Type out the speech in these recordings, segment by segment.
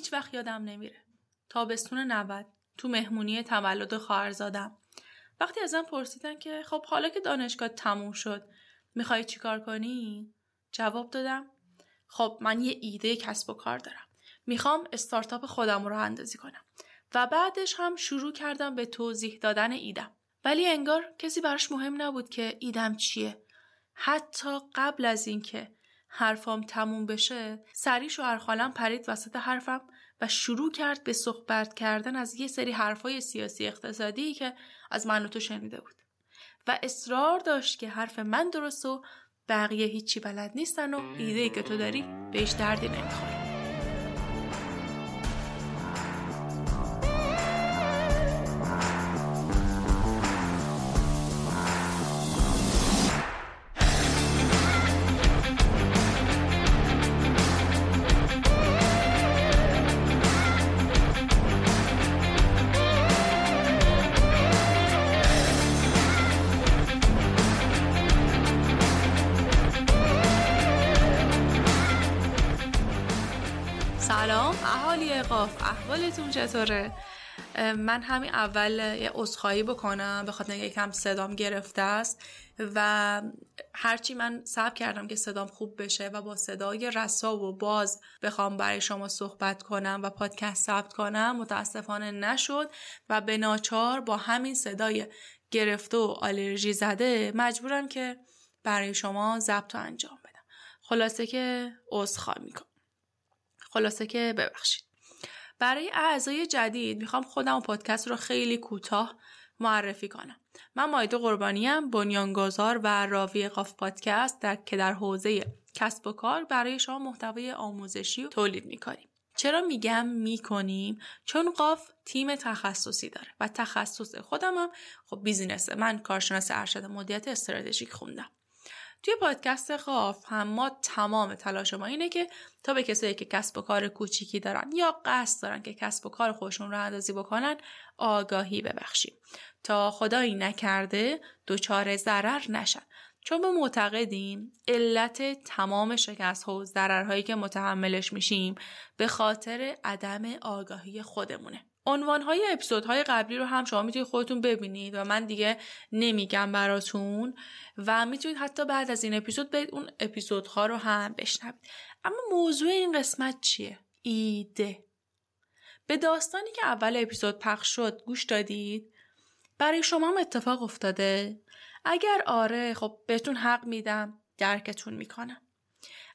هیچ وقت یادم نمیره. تابستون 90 تو مهمونی تولد خواهرزادم. وقتی ازم پرسیدن که خب حالا که دانشگاه تموم شد می‌خوای چیکار کنی؟ جواب دادم خب من یه ایده کسب و کار دارم. می‌خوام استارتاپ خودم رو اندازی کنم. و بعدش هم شروع کردم به توضیح دادن ایدم. ولی انگار کسی براش مهم نبود که ایدم چیه. حتی قبل از اینکه حرفام تموم بشه سری شوهر خالم پرید وسط حرفم و شروع کرد به صحبت کردن از یه سری حرفای سیاسی اقتصادی که از من و تو شنیده بود. و اصرار داشت که حرف من درست و بقیه هیچی بلد نیستن و ایده که تو داری بهش دردی نمی‌خوره. احوالتون چطوره؟ من همین اول یه عذرخواهی بکنم به خاطر یکم صدام گرفته است و هرچی من صبر کردم که صدام خوب بشه و با صدای رسا و باز بخوام برای شما صحبت کنم و پادکست ثبت کنم متاسفانه نشد و به ناچار با همین صدای گرفته و آلرژی زده مجبورم که برای شما ضبط انجام بدم. خلاصه که عذرخواهی می‌کنم. خلاصه که ببخشید. برای اعضای جدید می‌خوام خودم و پادکست رو خیلی کوتاه معرفی کنم. من مایده قربانیم بنیانگذار و راوی قاف پادکست در که در حوزه کسب و کار برای شما محتوای آموزشی تولید می‌کنیم. چرا میگم می‌کنیم چون قاف تیم تخصصی داره و تخصص خودم هم خب بیزینسه من کارشناس ارشد مدیریت استراتژیک خوندم توی پادکست خاف هم ما تمام تلاش ما اینه که تا به کسایی که کسب و کار کوچیکی دارن یا قصد دارن که کسب و کار خودشون رو اندازی بکنن آگاهی ببخشیم. تا خدایی نکرده دچار ضرر نشن. چون به معتقدیم علت تمام شکست ها و ضررهایی که متحملش میشیم به خاطر عدم آگاهی خودمونه. عنوان های اپیزود های قبلی رو هم شما می‌تونید خودتون ببینید و من دیگه نمیگم براتون و می‌تونید حتی بعد از این اپیزود برید اون اپیزودها رو هم بشنوید. اما موضوع این قسمت چیه؟ ایده. به داستانی که اول اپیزود پخش شد گوش دادید؟ برای شما هم اتفاق افتاده؟ اگر آره خب بهتون حق میدم درکتون می‌کنم.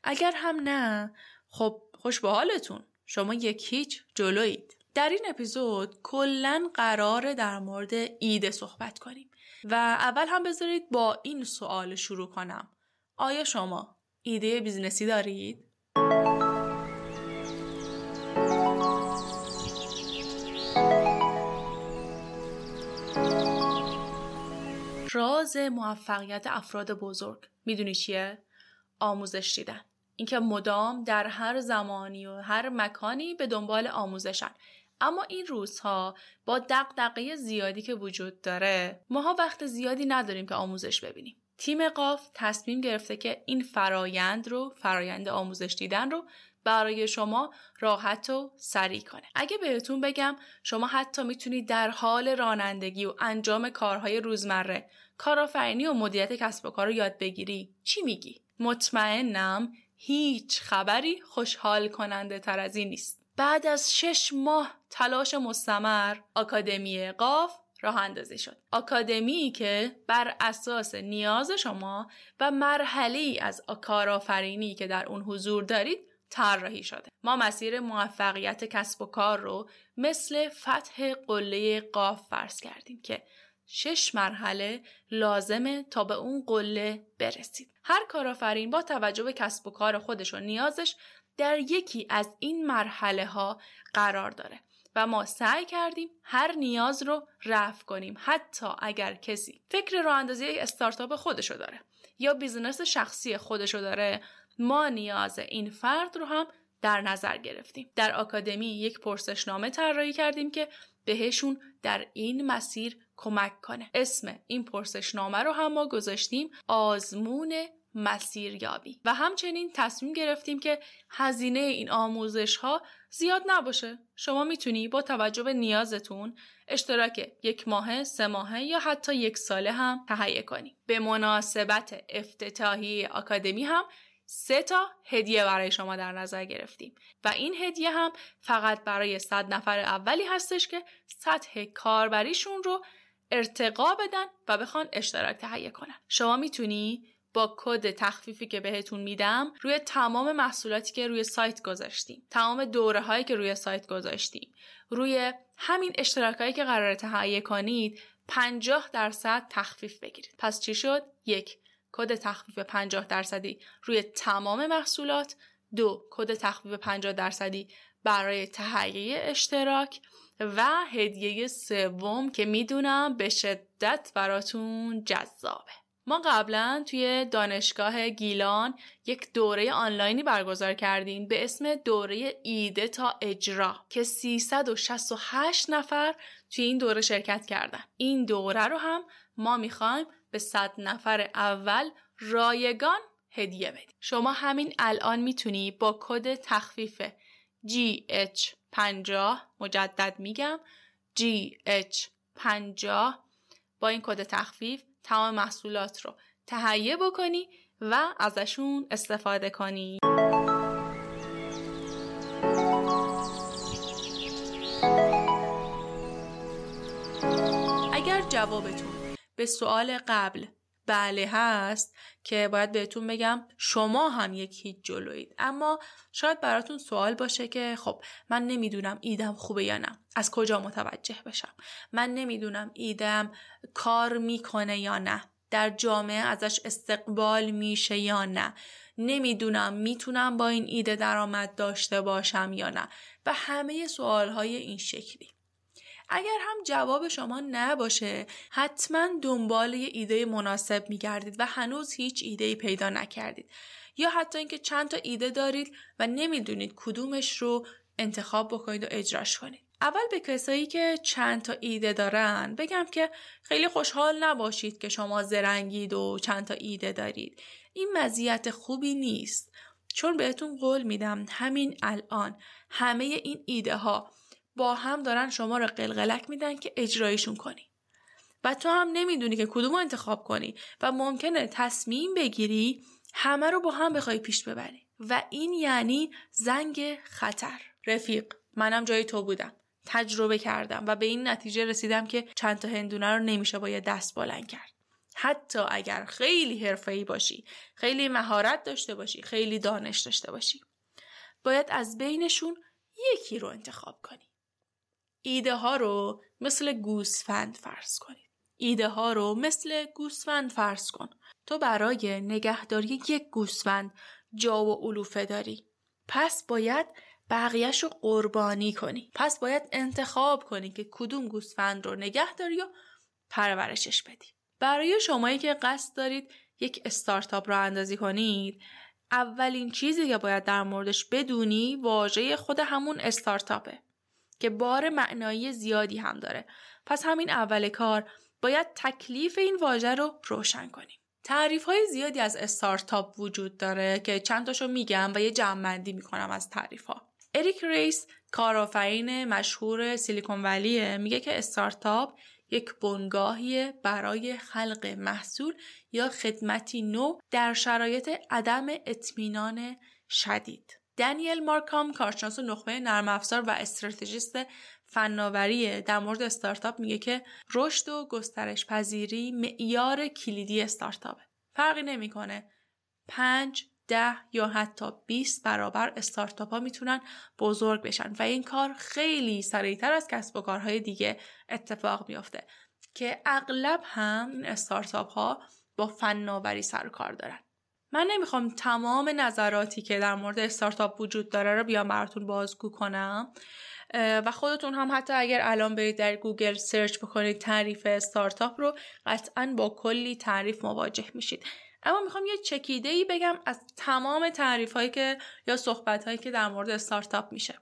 اگر هم نه خب خوش به حالتون شما یک هیچ جلویید. در این اپیزود کلا قراره در مورد ایده صحبت کنیم و اول هم بذارید با این سوال شروع کنم آیا شما ایده business ی دارید؟ راز موفقیت افراد بزرگ می‌دونی چیه؟ آموزش دیدن اینکه مدام در هر زمانی و هر مکانی به دنبال آموزشن اما این روزها با دقدقه زیادی که وجود داره ماها وقت زیادی نداریم که آموزش ببینیم. تیم قاف تصمیم گرفته که این فرایند رو فرایند آموزش دیدن رو برای شما راحت و سریع کنه. اگه بهتون بگم شما حتی می‌تونید در حال رانندگی و انجام کارهای روزمره کارآفرینی و مدیریت کسب و کار رو یاد بگیری چی میگی؟ مطمئنم هیچ خبری خوشحال کننده تر از این نیست. بعد از شش ماه تلاش مستمر آکادمی قاف راه اندازی شد. آکادمی که بر اساس نیاز شما و مرحله از کارآفرینی که در اون حضور دارید طراحی شده. ما مسیر موفقیت کسب و کار رو مثل فتح قله قاف فرض کردیم که شش مرحله لازمه تا به اون قله برسید. هر کارآفرین با توجه به کسب و کار خودش و نیازش در یکی از این مرحله ها قرار داره و ما سعی کردیم هر نیاز رو رفع کنیم حتی اگر کسی فکر راه اندازی استارتاپ خودشو داره یا business شخصی خودشو داره ما نیاز این فرد رو هم در نظر گرفتیم. در آکادمی یک پرسشنامه طراحی کردیم که بهشون در این مسیر کمک کنه. اسم این پرسشنامه رو هم ما گذاشتیم آزمون مسیریابی و همچنین تصمیم گرفتیم که هزینه این آموزش ها زیاد نباشه. شما می‌تونی با توجه به نیازتون اشتراک یک ماهه، سه ماهه یا حتی یک ساله هم تهیه کنی. به مناسبت افتتاحیه آکادمی هم سه تا هدیه برای شما در نظر گرفتیم. و این هدیه هم فقط برای صد نفر اولی هستش که سطح کاربریشون رو ارتقا بدن و بخوان اشتراک تهیه کنن. شما می‌تونی با کد تخفیفی که بهتون میدم روی تمام محصولاتی که روی سایت گذاشتیم. تمام دوره هایی که روی سایت گذاشتیم. روی همین اشتراک هایی که قرار تهیه کنید 50 درصد تخفیف بگیرید. پس چی شد؟ یک کد تخفیف 50 درصدی روی تمام محصولات. دو کد تخفیف 50 درصدی برای تهیه اشتراک. و هدیه سوم که می‌دونم به شدت براتون جذابه. ما قبلا توی دانشگاه گیلان یک دوره آنلاینی برگزار کردیم به اسم دوره ایده تا اجرا که 368 نفر توی این دوره شرکت کردن. این دوره رو هم ما می‌خوایم به 100 نفر اول رایگان هدیه بدیم. شما همین الان می‌تونی با کد تخفیف GH50 مجدد میگم GH50 با این کد تخفیف تمام محصولات رو تهیه بکنی و ازشون استفاده کنی. اگر جوابتون به سوال قبل بله هست که باید بهتون بگم شما هم یک هیچ جلوید اما شاید براتون سوال باشه که خب من نمی‌دونم ایدم خوبه یا نه. از کجا متوجه بشم؟ من نمی‌دونم ایدم کار می‌کنه یا نه. در جامعه ازش استقبال میشه یا نه. نمی‌دونم می‌تونم با این ایده درآمد داشته باشم یا نه. و همه سوال های این شکلی. اگر هم جواب شما نباشه حتما دنبال یه ایده مناسب میگردید و هنوز هیچ ایده پیدا نکردید. یا حتی اینکه چند تا ایده دارید و نمی‌دونید کدومش رو انتخاب بکنید و اجراش کنید. اول به کسایی که چند تا ایده دارن بگم که خیلی خوشحال نباشید که شما زرنگید و چند تا ایده دارید. این مزیت خوبی نیست. چون بهتون قول میدم همین الان همه این ایده ها با هم دارن شما رو قلقلک میدن که اجرایشون کنی. و تو هم نمی‌دونی که کدوم انتخاب کنی و ممکنه تصمیم بگیری همه رو با هم بخوای پیش ببری. و این یعنی زنگ خطر. رفیق منم جای تو بودم. تجربه کردم و به این نتیجه رسیدم که چند تا هندونه رو نمیشه با یه دست بلند کرد. حتی اگر خیلی حرفه‌ای باشی خیلی مهارت داشته باشی خیلی دانش داشته باشی باید از بینشون یکی رو انتخاب کنی. ایده ها رو مثل گوسفند فرض کنید. ایده ها رو مثل گوسفند فرض کن. تو برای نگهداری یک گوسفند جا و علوفه داری. پس باید بقیهش رو قربانی کنی. پس باید انتخاب کنی که کدوم گوسفند رو نگه داری و پرورشش بدی. برای شمایی که قصد دارید یک استارتاپ رو اندازی کنید اولین چیزی که باید در موردش بدونی واژه خود همون استارتاپه. که بار معنایی زیادی هم داره. پس همین اول کار باید تکلیف این واژه رو روشن کنیم. تعریف های زیادی از استارتاپ وجود داره که چند تاشو میگم و یه جمعبندی می‌کنم از تعریف ها اریک ریس کارآفرین مشهور سیلیکون ولیه میگه که استارتاپ یک بنگاهی برای خلق محصول یا خدمتی نو در شرایط عدم اطمینان شدید. دنیل مارکام کارشناس نخبه نرم افزار و استراتژیست فناوری در مورد استارتاپ میگه که رشد و گسترش پذیری معیار کلیدی استارتاپه. فرقی نمی‌کنه. 5 ده یا حتی 20 برابر استارتاپ ها می‌تونن بزرگ بشن و این کار خیلی سریعتر از کسب و کارهای دیگه اتفاق میافته که اغلب هم این استارتاپ ها با فناوری سر و کار دارن. من نمی‌خوام تمام نظراتی که در مورد استارتاپ وجود داره رو بیام براتون بازگو کنم. و خودتون هم حتی اگر الان برید در گوگل search بکنید تعریف استارتاپ رو قطعا با کلی تعریف مواجه میشید. اما می‌خوام یه چکیده ای بگم از تمام تعریف هایی که یا صحبت هایی که در مورد استارتاپ میشه.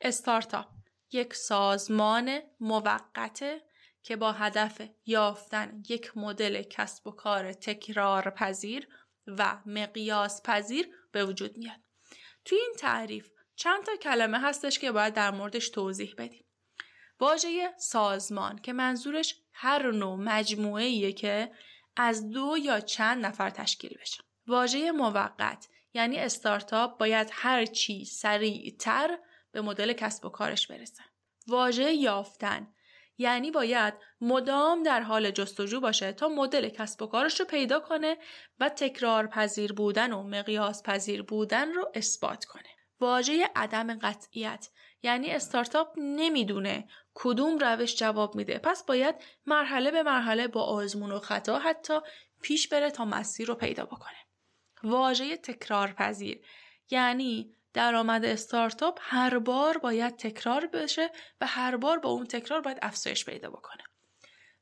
استارتاپ یک سازمان موقته که با هدف یافتن یک مدل کسب و کار تکرار پذیر و مقیاس پذیر به وجود میاد. توی این تعریف چند تا کلمه هستش که باید در موردش توضیح بدیم. واژه سازمان که منظورش هر نوع مجموعه که از دو یا چند نفر تشکیل بشه. واژه موقت یعنی استارتاپ باید هر چی سریعتر به مدل کسب و کارش برسه. واژه یافتن یعنی باید مدام در حال جستجو باشه تا مدل کسب و کارش رو پیدا کنه و تکرار پذیر بودن و مقیاس پذیر بودن رو اثبات کنه. واژه عدم قطعیت یعنی استارتاپ نمی‌دونه کدوم روش جواب میده پس باید مرحله به مرحله با آزمون و خطا حتی پیش بره تا مسیر رو پیدا بکنه. واژه تکرار پذیر یعنی درآمد استارتاپ هر بار باید تکرار بشه و هر بار با اون تکرار باید افزایش پیدا بکنه.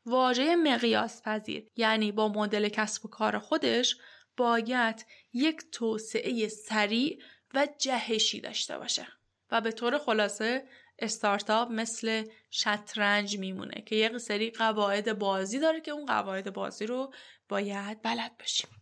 واژه مقیاس پذیر یعنی با مدل کسب و کار خودش باید یک توسعه سریع و جهشی داشته باشه و به طور خلاصه استارتاپ مثل شطرنج میمونه که یک سری قواعد بازی داره که اون قواعد بازی رو باید بلد باشیم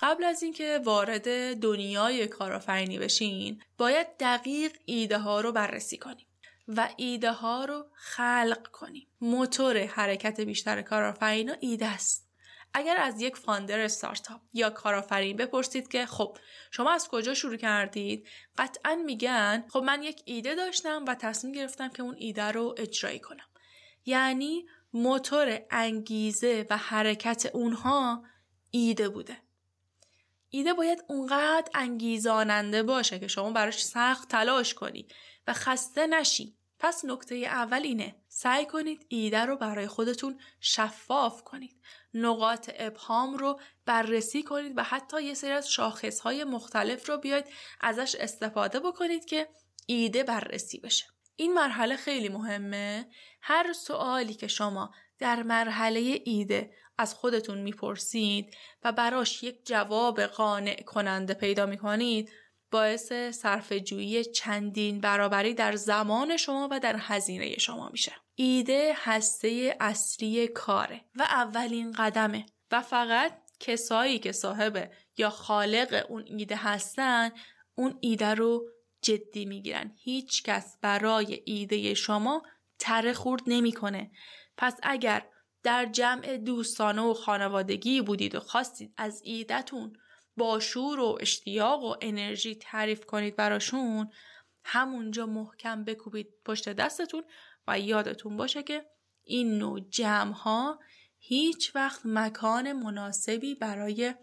قبل از اینکه وارد دنیای کارآفرینی بشین باید دقیق ایده ها رو بررسی کنیم و ایده ها رو خلق کنیم. موتور حرکت بیشتر کارآفرینا ایده است. اگر از یک فاندر استارتاپ یا کارآفرین بپرسید که خب شما از کجا شروع کردید؟ قطعا میگن خب من یک ایده داشتم و تصمیم گرفتم که اون ایده رو اجرایی کنم. یعنی موتور انگیزه و حرکت اونها ایده بوده. ایده باید اونقدر انگیزاننده باشه که شما براش سخت تلاش کنید و خسته نشی. پس نکته اول اینه سعی کنید ایده رو برای خودتون شفاف کنید. نقاط ابهام رو بررسی کنید و حتی یه سری از شاخصهای مختلف رو بیاید ازش استفاده بکنید که ایده بررسی بشه. این مرحله خیلی مهمه. هر سوالی که شما در مرحله ایده از خودتون می‌پرسید و براش یک جواب قانع کننده پیدا می‌کنید باعث صرف جویی چندین برابری در زمان شما و در هزینه شما میشه. ایده هسته اصلی کاره و اولین قدمه و فقط کسایی که صاحب یا خالق اون ایده هستن اون ایده رو جدی می‌گیرن. هیچ کس برای ایده شما تره خورد نمی‌کنه. پس اگر در جمع دوستانه و خانوادگی بودید و خواستید از ایدهتون با شور و اشتیاق و انرژی تعریف کنید براشون همونجا محکم بکوبید پشت دستتون و یادتون باشه که این نوع جمع ها هیچ وقت مکان مناسبی برای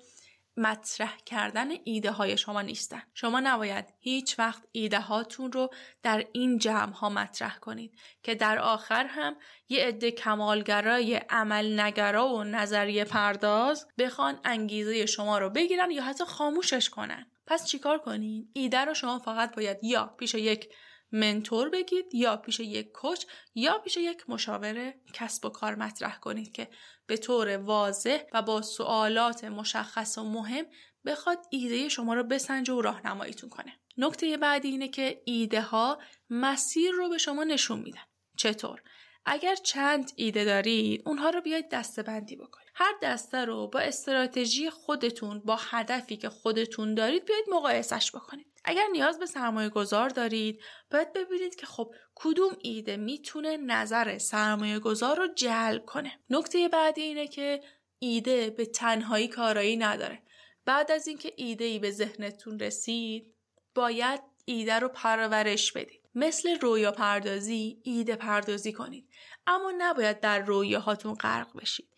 مطرح کردن ایده های شما نیستن. شما نباید هیچ وقت ایده هاتون رو در این جمع ها مطرح کنید که در آخر هم یه عده کمالگرای عمل نگرا و نظریه پرداز بخوان انگیزه شما رو بگیرن یا حتی خاموشش کنن. پس چیکار کنین؟ ایده رو شما فقط باید یا پیش یک منتور بگید یا پیش یک کوچ یا پیش یک مشاور کسب و کار مطرح کنید که به طور واضح و با سوالات مشخص و مهم بخواد ایده شما رو بسنجه و راهنماییتون کنه. نکته بعدی اینه که ایده ها مسیر رو به شما نشون میدن. چطور؟ اگر چند ایده دارید اونها رو بیاید دسته بندی بکنید. هر دسته رو با استراتژی خودتون با هدفی که خودتون دارید بیاید مقایسش بکنید. اگر نیاز به سرمایه گذار دارید باید ببینید که خب کدوم ایده می‌تونه نظر سرمایه گذار رو جلب کنه. نکته بعدی اینه که ایده به تنهایی کارایی نداره. بعد از اینکه ایده ای به ذهنتون رسید باید ایده رو پرورش بدید. مثل رویا پردازی ایده پردازی کنید. اما نباید در رویاهاتون غرق بشید.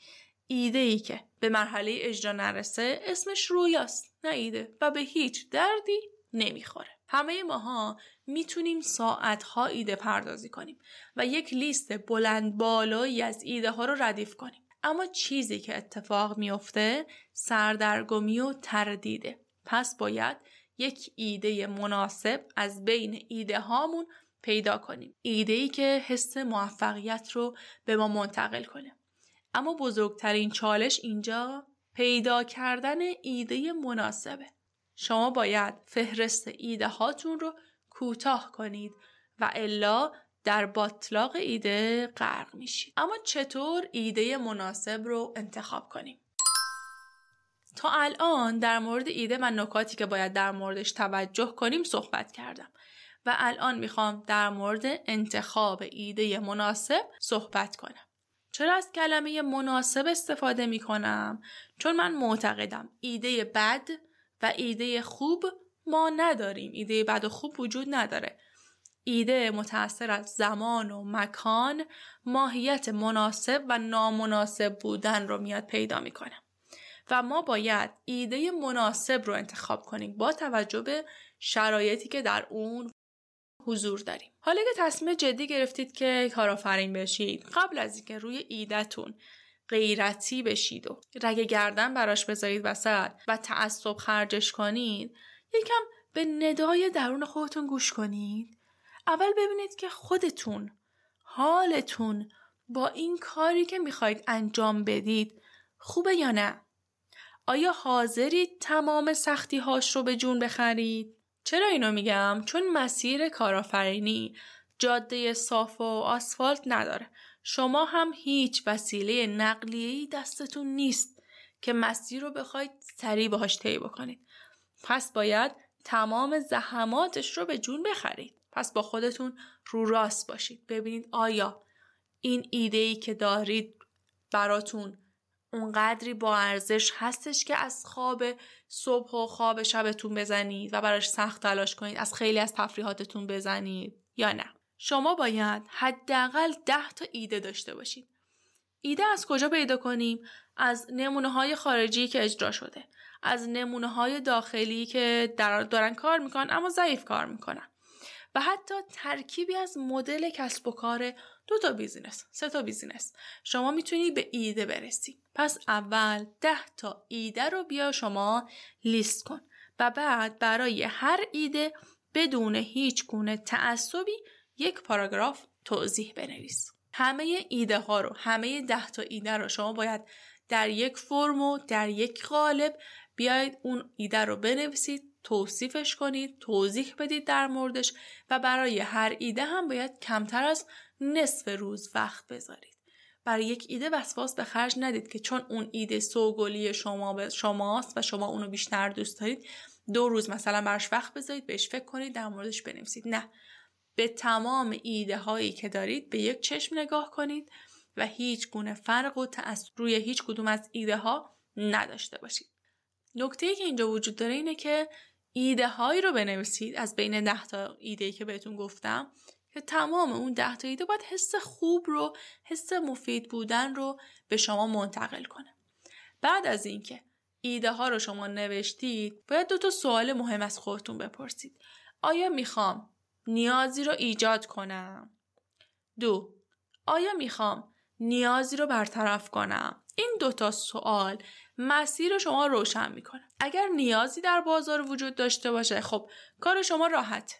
ایده ای که به مرحله اجرا نرسه اسمش رویاست نه ایده. و به هیچ دردی نمی‌خوره. همه ماها می‌تونیم ساعتها ایده پردازی کنیم و یک لیست بلند بالایی از ایده ها رو ردیف کنیم. اما چیزی که اتفاق میافته سردرگمی و تردیده. پس باید یک ایده مناسب از بین ایده هامون پیدا کنیم. ایده ای که حس موفقیت رو به ما منتقل کنه. اما بزرگترین چالش اینجا پیدا کردن ایده مناسبه. شما باید فهرست ایده هاتون رو کوتاه کنید و الا در باطلاق ایده غرق میشید اما چطور ایده مناسب رو انتخاب کنیم تا الان در مورد ایده و نکاتی که باید در موردش توجه کنیم صحبت کردم و الان می‌خوام در مورد انتخاب ایده مناسب صحبت کنم. چرا از کلمه مناسب استفاده می‌کنم؟ چون من معتقدم ایده بد و ایده خوب ما نداریم. ایده بد و خوب وجود نداره. ایده متأثر از زمان و مکان ماهیت مناسب و نامناسب بودن رو میاد پیدا می‌کنه و ما باید ایده مناسب رو انتخاب کنیم با توجه به شرایطی که در اون حضور داریم حالا که تصمیم جدی گرفتید که کارآفرین بشید قبل از اینکه روی ایدهتون غیرتی بشید و رگ گردن براش بذارید وسط و تعصب خرجش کنید یکم به ندای درون خودتون گوش کنید. اول ببینید که خودتون حالتون با این کاری که می‌خواید انجام بدید خوبه یا نه؟ آیا حاضرید تمام سختی هاش رو به جون بخرید؟ چرا اینو میگم؟ چون مسیر کارآفرینی جاده صاف و آسفالت نداره. شما هم هیچ وسیله نقلیه‌ای دستتون نیست که مسیر رو بخواید سریع باهاش طی بکنید. پس باید تمام زحماتش رو به جون بخرید. پس با خودتون رو راست باشید. ببینید آیا این ایده ای که دارید براتون اونقدری با ارزش هستش که از خواب صبح و خواب شبتون بزنید و براش سخت تلاش کنید از خیلی از تفریحاتتون بزنید یا نه؟ شما باید حداقل ده تا ایده داشته باشید. ایده از کجا پیدا کنیم؟ از نمونه های خارجی که اجرا شده. از نمونه های داخلی که دارن کار می‌کنن اما ضعیف کار می‌کنن. و حتی ترکیبی از مدل کسب و کار دو تا business سه تا business. شما می‌تونی به ایده برسی. پس اول ده تا ایده رو بیا شما لیست کن. و بعد برای هر ایده بدون هیچ گونه تعصبی یک پاراگراف توضیح بنویس. همه ایده ها رو همه ده تا ایده رو شما باید در یک فرم و در یک قالب بیاید اون ایده رو بنویسید توصیفش کنید توضیح بدید در موردش و برای هر ایده هم باید کمتر از نصف روز وقت بذارید. برای یک ایده وسواس به خرج ندید که چون اون ایده سوگلی شما به شماست و شما اونو بیشتر دوست دارید دو روز مثلا براش وقت بذارید بهش فکر کنید در موردش بنویسید. نه. به تمام ایده هایی که دارید به یک چشم نگاه کنید و هیچ گونه فرق و تأثیر روی هیچ کدوم از ایده ها نداشته باشید. نکته ای که اینجا وجود داره اینه که ایده هایی رو بنویسید از بین ده تا ایده که بهتون گفتم که تمام اون ده تا ایده باید حس خوب رو حس مفید بودن رو به شما منتقل کنه. بعد از اینکه ایده ها رو شما نوشتید باید دو تا سوال مهم از خودتون بپرسید. آیا می‌خوام نیازی رو ایجاد کنم. دو آیا می‌خوام نیازی رو برطرف کنم؟ این دوتا سوال مسیر شما روشن می‌کنه. اگر نیازی در بازار وجود داشته باشه خب کار شما راحت.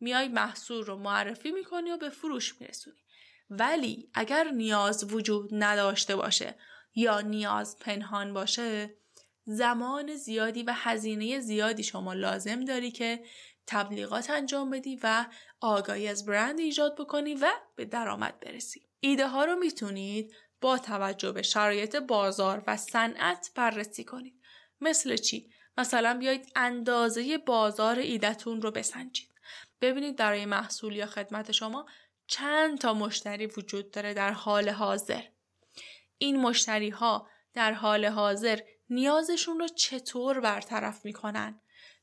میای محصول رو معرفی می‌کنی و به فروش میرسونی. ولی اگر نیاز وجود نداشته باشه یا نیاز پنهان باشه زمان زیادی و هزینه زیادی شما لازم داری که تبلیغات انجام بدی و آگاهی از برند ایجاد بکنی و به درآمد برسی ایده ها رو می‌تونید با توجه به شرایط بازار و صنعت بررسی کنید. مثل چی؟ مثلا بیایید اندازه بازار ایدهتون رو بسنجید. ببینید برای محصول یا خدمت شما چند تا مشتری وجود داره در حال حاضر. این مشتری ها در حال حاضر نیازشون رو چطور برطرف می‌کنن؟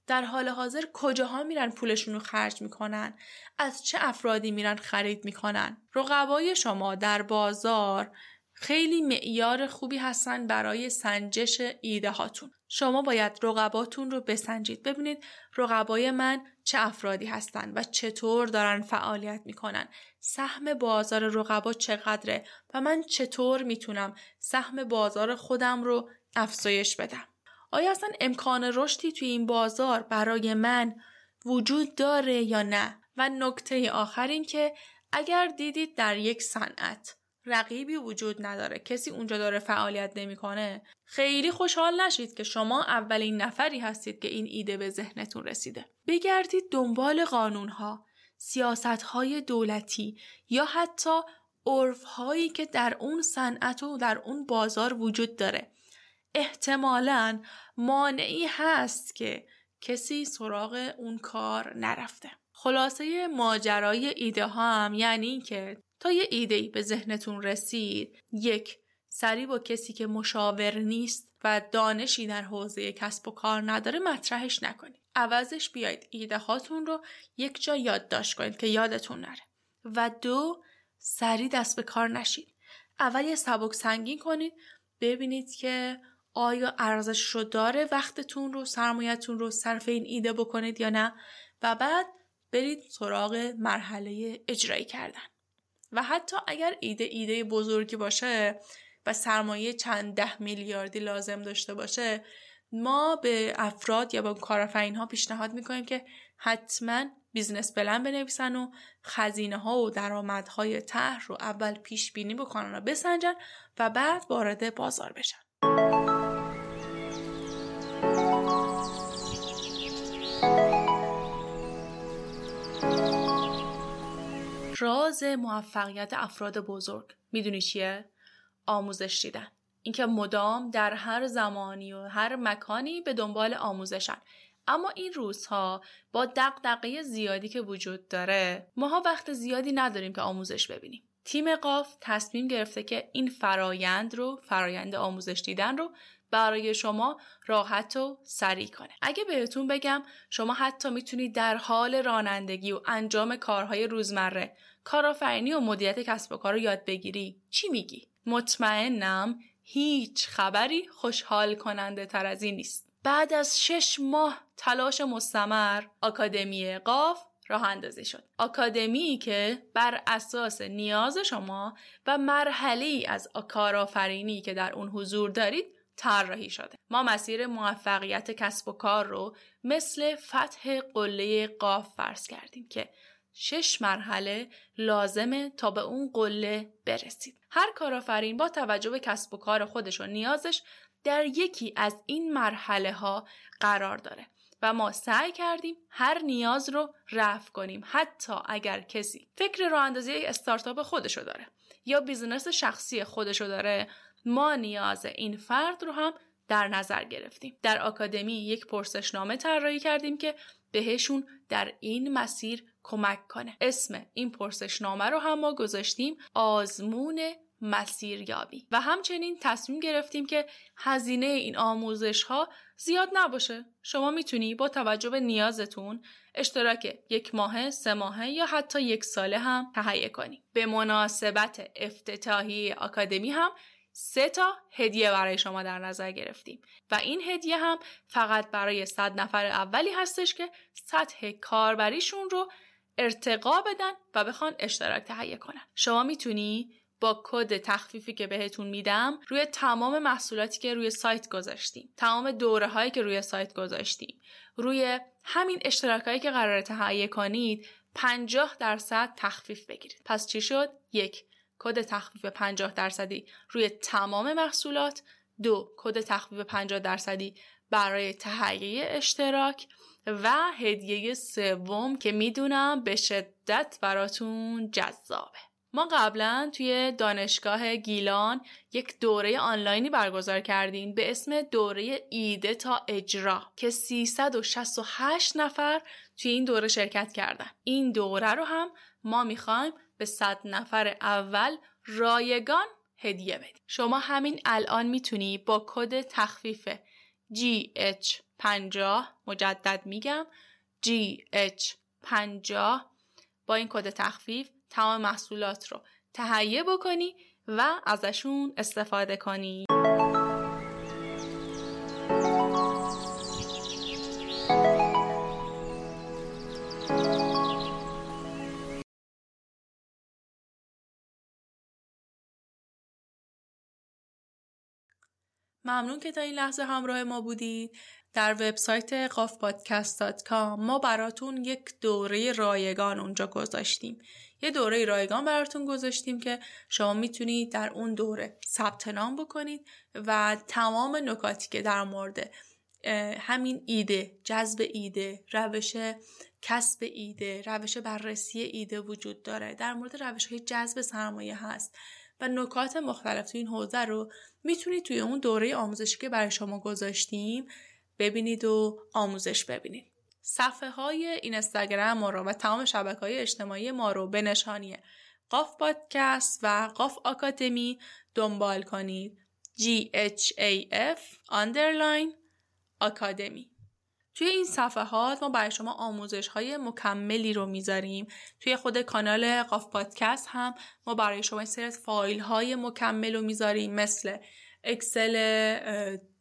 در حال حاضر کجاها میرن پولشون رو خرج می‌کنن؟ از چه افرادی میرن خرید می‌کنن؟ رقبای شما در بازار خیلی معیار خوبی هستن برای سنجش ایده هاتون. شما باید رقباتون رو بسنجید. ببینید رقبای من چه افرادی هستن و چطور دارن فعالیت می‌کنن. سهم بازار رقبا چقدره و من چطور می‌تونم سهم بازار خودم رو افزایش بدم. آیا اصلا امکان رشدی توی این بازار برای من وجود داره یا نه؟ و نکته آخر این که اگر دیدید در یک صنعت رقیبی وجود نداره کسی اونجا داره فعالیت نمی‌کنه خیلی خوشحال نشید که شما اولین نفری هستید که این ایده به ذهنتون رسیده بگردید دنبال قانونها سیاستهای دولتی یا حتی عرفهایی که در اون صنعت و در اون بازار وجود داره احتمالا مانعی هست که کسی سراغ اون کار نرفته. خلاصه ماجرای ایده ها هم یعنی اینکه تا یه ایده به ذهنتون رسید یک سری با کسی که مشاور نیست و دانشی در حوزه کسب و کار نداره مطرحش نکنید. عوضش بیاید ایده هاتون رو یک جا یادداشت کنید که یادتون نره. و دو سری دست به کار نشید. اول یه سبک سنگین کنید ببینید که آیا ارزش رو داره وقتتون رو سرمایتون رو صرف این ایده بکنید یا نه؟ و بعد برید سراغ مرحله اجرایی کردن. و حتی اگر ایده ایده بزرگی باشه و سرمایه چند ده میلیاردی لازم داشته باشه ما به افراد یا به کارآفرین ها پیشنهاد می‌کنیم که حتما business plan بنویسن و هزینه ها و درآمدهای طرح رو اول پیش بینی بکنن و بسنجن و بعد وارد بازار بشن. راز موفقیت افراد بزرگ. می‌دونی چیه؟ آموزش دیدن. اینکه مدام در هر زمانی و هر مکانی به دنبال آموزشن اما این روزها با دقدقه زیادی که وجود داره ماها وقت زیادی نداریم که آموزش ببینیم. تیم قاف تصمیم گرفته که این فرایند رو فرایند آموزش دیدن رو برای شما راحت و سریع کنه. اگه بهتون بگم شما حتی می‌تونید در حال رانندگی و انجام کارهای روزمره کارآفرینی و مدیریت کسب و کار رو یاد بگیری چی میگی مطمئنم هیچ خبری خوشحال کننده تر از این نیست بعد از شش ماه تلاش مستمر آکادمی قاف راه اندازی شد. آکادمی که بر اساس نیاز شما و مرحله از کارآفرینی که در اون حضور دارید طراحی شده. ما مسیر موفقیت کسب و کار رو مثل فتح قله قاف فرض کردیم که شش مرحله لازمه تا به اون قله برسید. هر کارآفرین با توجه به کسب و کار خودش و نیازش در یکی از این مرحله ها قرار داره و ما سعی کردیم هر نیاز رو رفع کنیم حتی اگر کسی فکر راه اندازی استارتاپ خودشو داره یا business شخصی خودشو داره ما نیاز این فرد رو هم در نظر گرفتیم در آکادمی یک پرسشنامه طراحی کردیم که بهشون در این مسیر کمک کنه. اسم این پرسشنامه رو هم ما گذاشتیم آزمون مسیریابی. و همچنین تصمیم گرفتیم که هزینه این آموزش ها زیاد نباشه. شما می‌تونی با توجه به نیازتون اشتراک یک ماه، سه ماهه یا حتی یک ساله هم تهیه کنی. به مناسبت افتتاحی آکادمی هم سه تا هدیه برای شما در نظر گرفتیم. و این هدیه هم فقط برای صد نفر اولی هستش که سطح کاربریشون رو ارتقا بدن و بخوان اشتراک تهیه کنن. شما می‌تونی با کد تخفیفی که بهتون میدم روی تمام محصولاتی که روی سایت گذاشتیم تمام دوره هایی که روی سایت گذاشتیم روی همین اشتراک هایی که قرار تهیه کنید 50 درصد تخفیف بگیرید. پس چی شد؟ یک کد تخفیف 50 درصدی روی تمام محصولات. دو کد تخفیف 50 درصدی برای تهیه اشتراک. و هدیه سوم که می‌دونم به شدت براتون جذابه. ما قبلا توی دانشگاه گیلان یک دوره آنلاینی برگزار کردیم به اسم دوره ایده تا اجرا که 368 نفر توی این دوره شرکت کردن. این دوره رو هم ما می‌خوایم به 100 نفر اول رایگان هدیه بدیم. شما همین الان می‌تونی با کد تخفیف GH50 مجدد میگم. GH50 با این کد تخفیف تمام محصولات رو تهیه بکنی و ازشون استفاده کنی. ممنون که تا این لحظه همراه ما بودید. در وبسایت قافپادکست.com ما براتون یک دوره رایگان اونجا گذاشتیم. یه دوره رایگان براتون گذاشتیم که شما می‌تونید در اون دوره ثبت نام بکنید و تمام نکاتی که در مورد همین ایده جذب ایده روش کسب ایده روش بررسی ایده وجود داره. در مورد روش های جذب سرمایه هست. و نکات مختلف تو این حوزه رو می‌تونید توی اون دوره آموزشی که برای شما گذاشتیم ببینید و آموزش ببینید. صفحه های اینستاگرام ما رو و تمام شبکه های اجتماعی ما رو به نشانی قاف پادکست و قاف آکادمی دنبال کنید. G H A F underline آکادمی توی این صفحات ما برای شما آموزش های مکملی رو می‌ذاریم. توی خود کانال قاف پادکست هم ما برای شما سری فایل های مکمل رو می‌ذاریم مثل Excel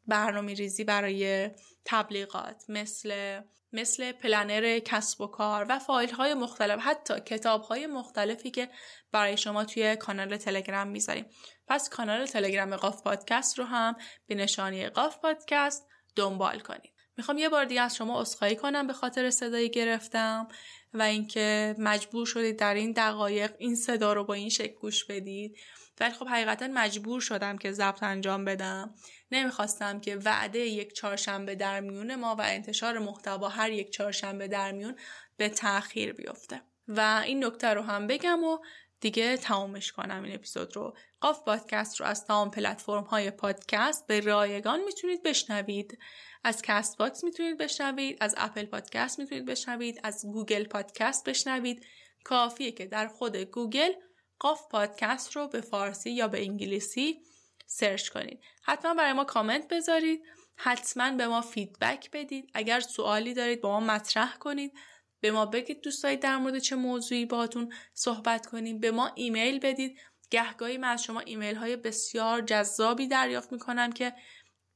برنامه ریزی برای تبلیغات مثل مثل planner کسب و کار و فایل های مختلف حتی کتاب های مختلفی که برای شما توی کانال تلگرام می‌ذاریم. پس کانال تلگرام قاف پادکست رو هم به نشانی قاف پادکست دنبال کنید. می‌خوام یه بار دیگه از شما عذرخواهی کنم به خاطر صدای گرفتم و اینکه مجبور شدید در این دقایق این صدا رو با این شکل گوش بدید. ولی خب حقیقتا مجبور شدم که ضبط انجام بدم. نمی‌خواستم که وعده یک چهارشنبه در میون ما و انتشار محتوا هر یک چهارشنبه در میون به تاخیر بیفته. و این نکته رو هم بگم و دیگه تمامش کنم این اپیزود رو. قاف پادکست رو از تمام پلتفرم های پادکست به رایگان می‌تونید بشنوید. از Castbox می‌تونید بشنوید از Apple Podcast می‌تونید بشنوید از Google Podcast بشنوید. کافیه که در خود گوگل قاف پادکست رو به فارسی یا به انگلیسی search کنید. حتما برای ما کامنت بذارید. حتما به ما feedback بدید. اگر سوالی دارید با ما مطرح کنید. به ما بگید دوست دارید در مورد چه موضوعی باهاتون صحبت کنیم. به ما ایمیل بدید. گهگاهی من از شما ایمیل های بسیار جذابی دریافت می‌کنم که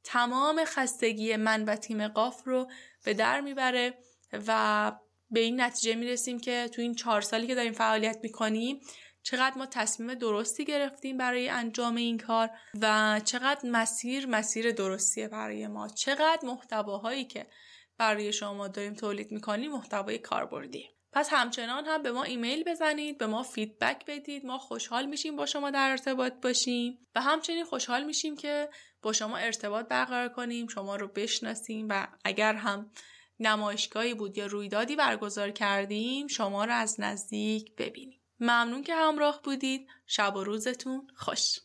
تمام خستگی من و تیم قاف رو به در می‌بره و به این نتیجه می‌رسیم که تو این چهار سالی که داریم فعالیت می‌کنیم چقدر ما تصمیم درستی گرفتیم برای انجام این کار و چقدر مسیر مسیر درستیه برای ما. چقدر محتواهایی که برای شما داریم تولید می‌کنیم محتوای کاربردی. پس همچنان هم به ما ایمیل بزنید به ما فیدبک بدید ما خوشحال میشیم با شما در ارتباط باشیم. و همچنین خوشحال میشیم که با شما ارتباط برقرار کنیم شما رو بشناسیم و اگر هم نمایشگاهی بود یا رویدادی برگزار کردیم شما رو از نزدیک ببینیم. ممنون که همراه بودید. شب و روزتون خوش.